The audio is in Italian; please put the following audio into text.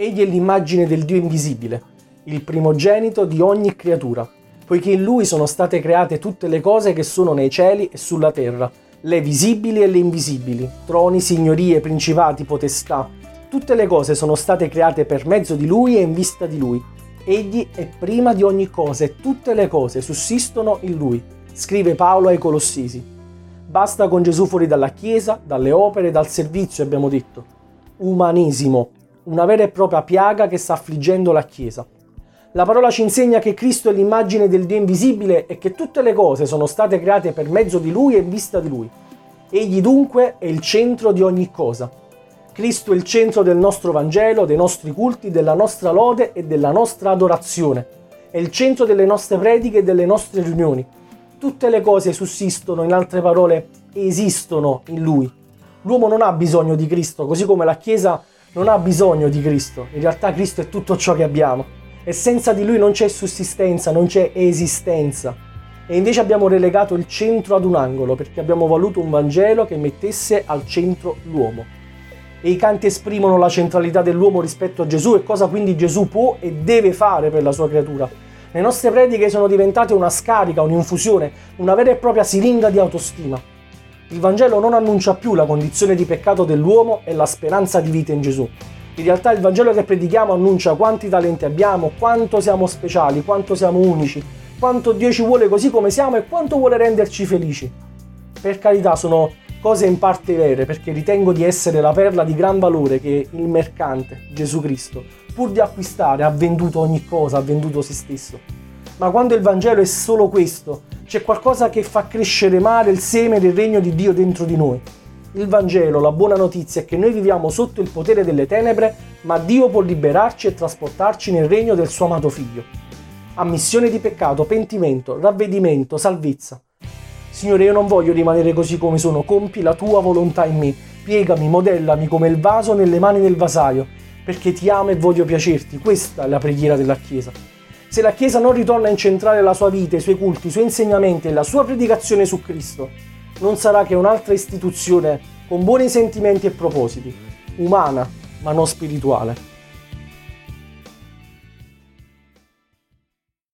Egli è l'immagine del Dio invisibile, il primogenito di ogni creatura, poiché in Lui sono state create tutte le cose che sono nei cieli e sulla terra, le visibili e le invisibili, troni, signorie, principati, potestà. Tutte le cose sono state create per mezzo di Lui e in vista di Lui. Egli è prima di ogni cosa e tutte le cose sussistono in Lui, scrive Paolo ai Colossesi. Basta con Gesù fuori dalla Chiesa, dalle opere, dal servizio, abbiamo detto. Umanesimo, una vera e propria piaga che sta affliggendo la Chiesa. La parola ci insegna che Cristo è l'immagine del Dio invisibile e che tutte le cose sono state create per mezzo di Lui e in vista di Lui. Egli dunque è il centro di ogni cosa. Cristo è il centro del nostro Vangelo, dei nostri culti, della nostra lode e della nostra adorazione. È il centro delle nostre prediche e delle nostre riunioni. Tutte le cose sussistono, in altre parole, esistono in Lui. L'uomo non ha bisogno di Cristo, così come la Chiesa non ha bisogno di Cristo, in realtà Cristo è tutto ciò che abbiamo e senza di Lui non c'è sussistenza, non c'è esistenza. E invece abbiamo relegato il centro ad un angolo perché abbiamo voluto un Vangelo che mettesse al centro l'uomo. E i canti esprimono la centralità dell'uomo rispetto a Gesù e cosa quindi Gesù può e deve fare per la sua creatura. Le nostre prediche sono diventate una scarica, un'infusione, una vera e propria siringa di autostima. Il Vangelo non annuncia più la condizione di peccato dell'uomo e la speranza di vita in Gesù. In realtà il Vangelo che predichiamo annuncia quanti talenti abbiamo, quanto siamo speciali, quanto siamo unici, quanto Dio ci vuole così come siamo e quanto vuole renderci felici. Per carità sono cose in parte vere perché ritengo di essere la perla di gran valore che il mercante, Gesù Cristo, pur di acquistare ha venduto ogni cosa, ha venduto se stesso. Ma quando il Vangelo è solo questo, c'è qualcosa che fa crescere male il seme del regno di Dio dentro di noi. Il Vangelo, la buona notizia è che noi viviamo sotto il potere delle tenebre, ma Dio può liberarci e trasportarci nel regno del suo amato figlio. Ammissione di peccato, pentimento, ravvedimento, salvezza. Signore, io non voglio rimanere così come sono, compi la tua volontà in me, piegami, modellami come il vaso nelle mani del vasaio, perché ti amo e voglio piacerti. Questa è la preghiera della Chiesa. Se la Chiesa non ritorna a incentrare la sua vita, i suoi culti, i suoi insegnamenti e la sua predicazione su Cristo, non sarà che un'altra istituzione con buoni sentimenti e propositi, umana ma non spirituale.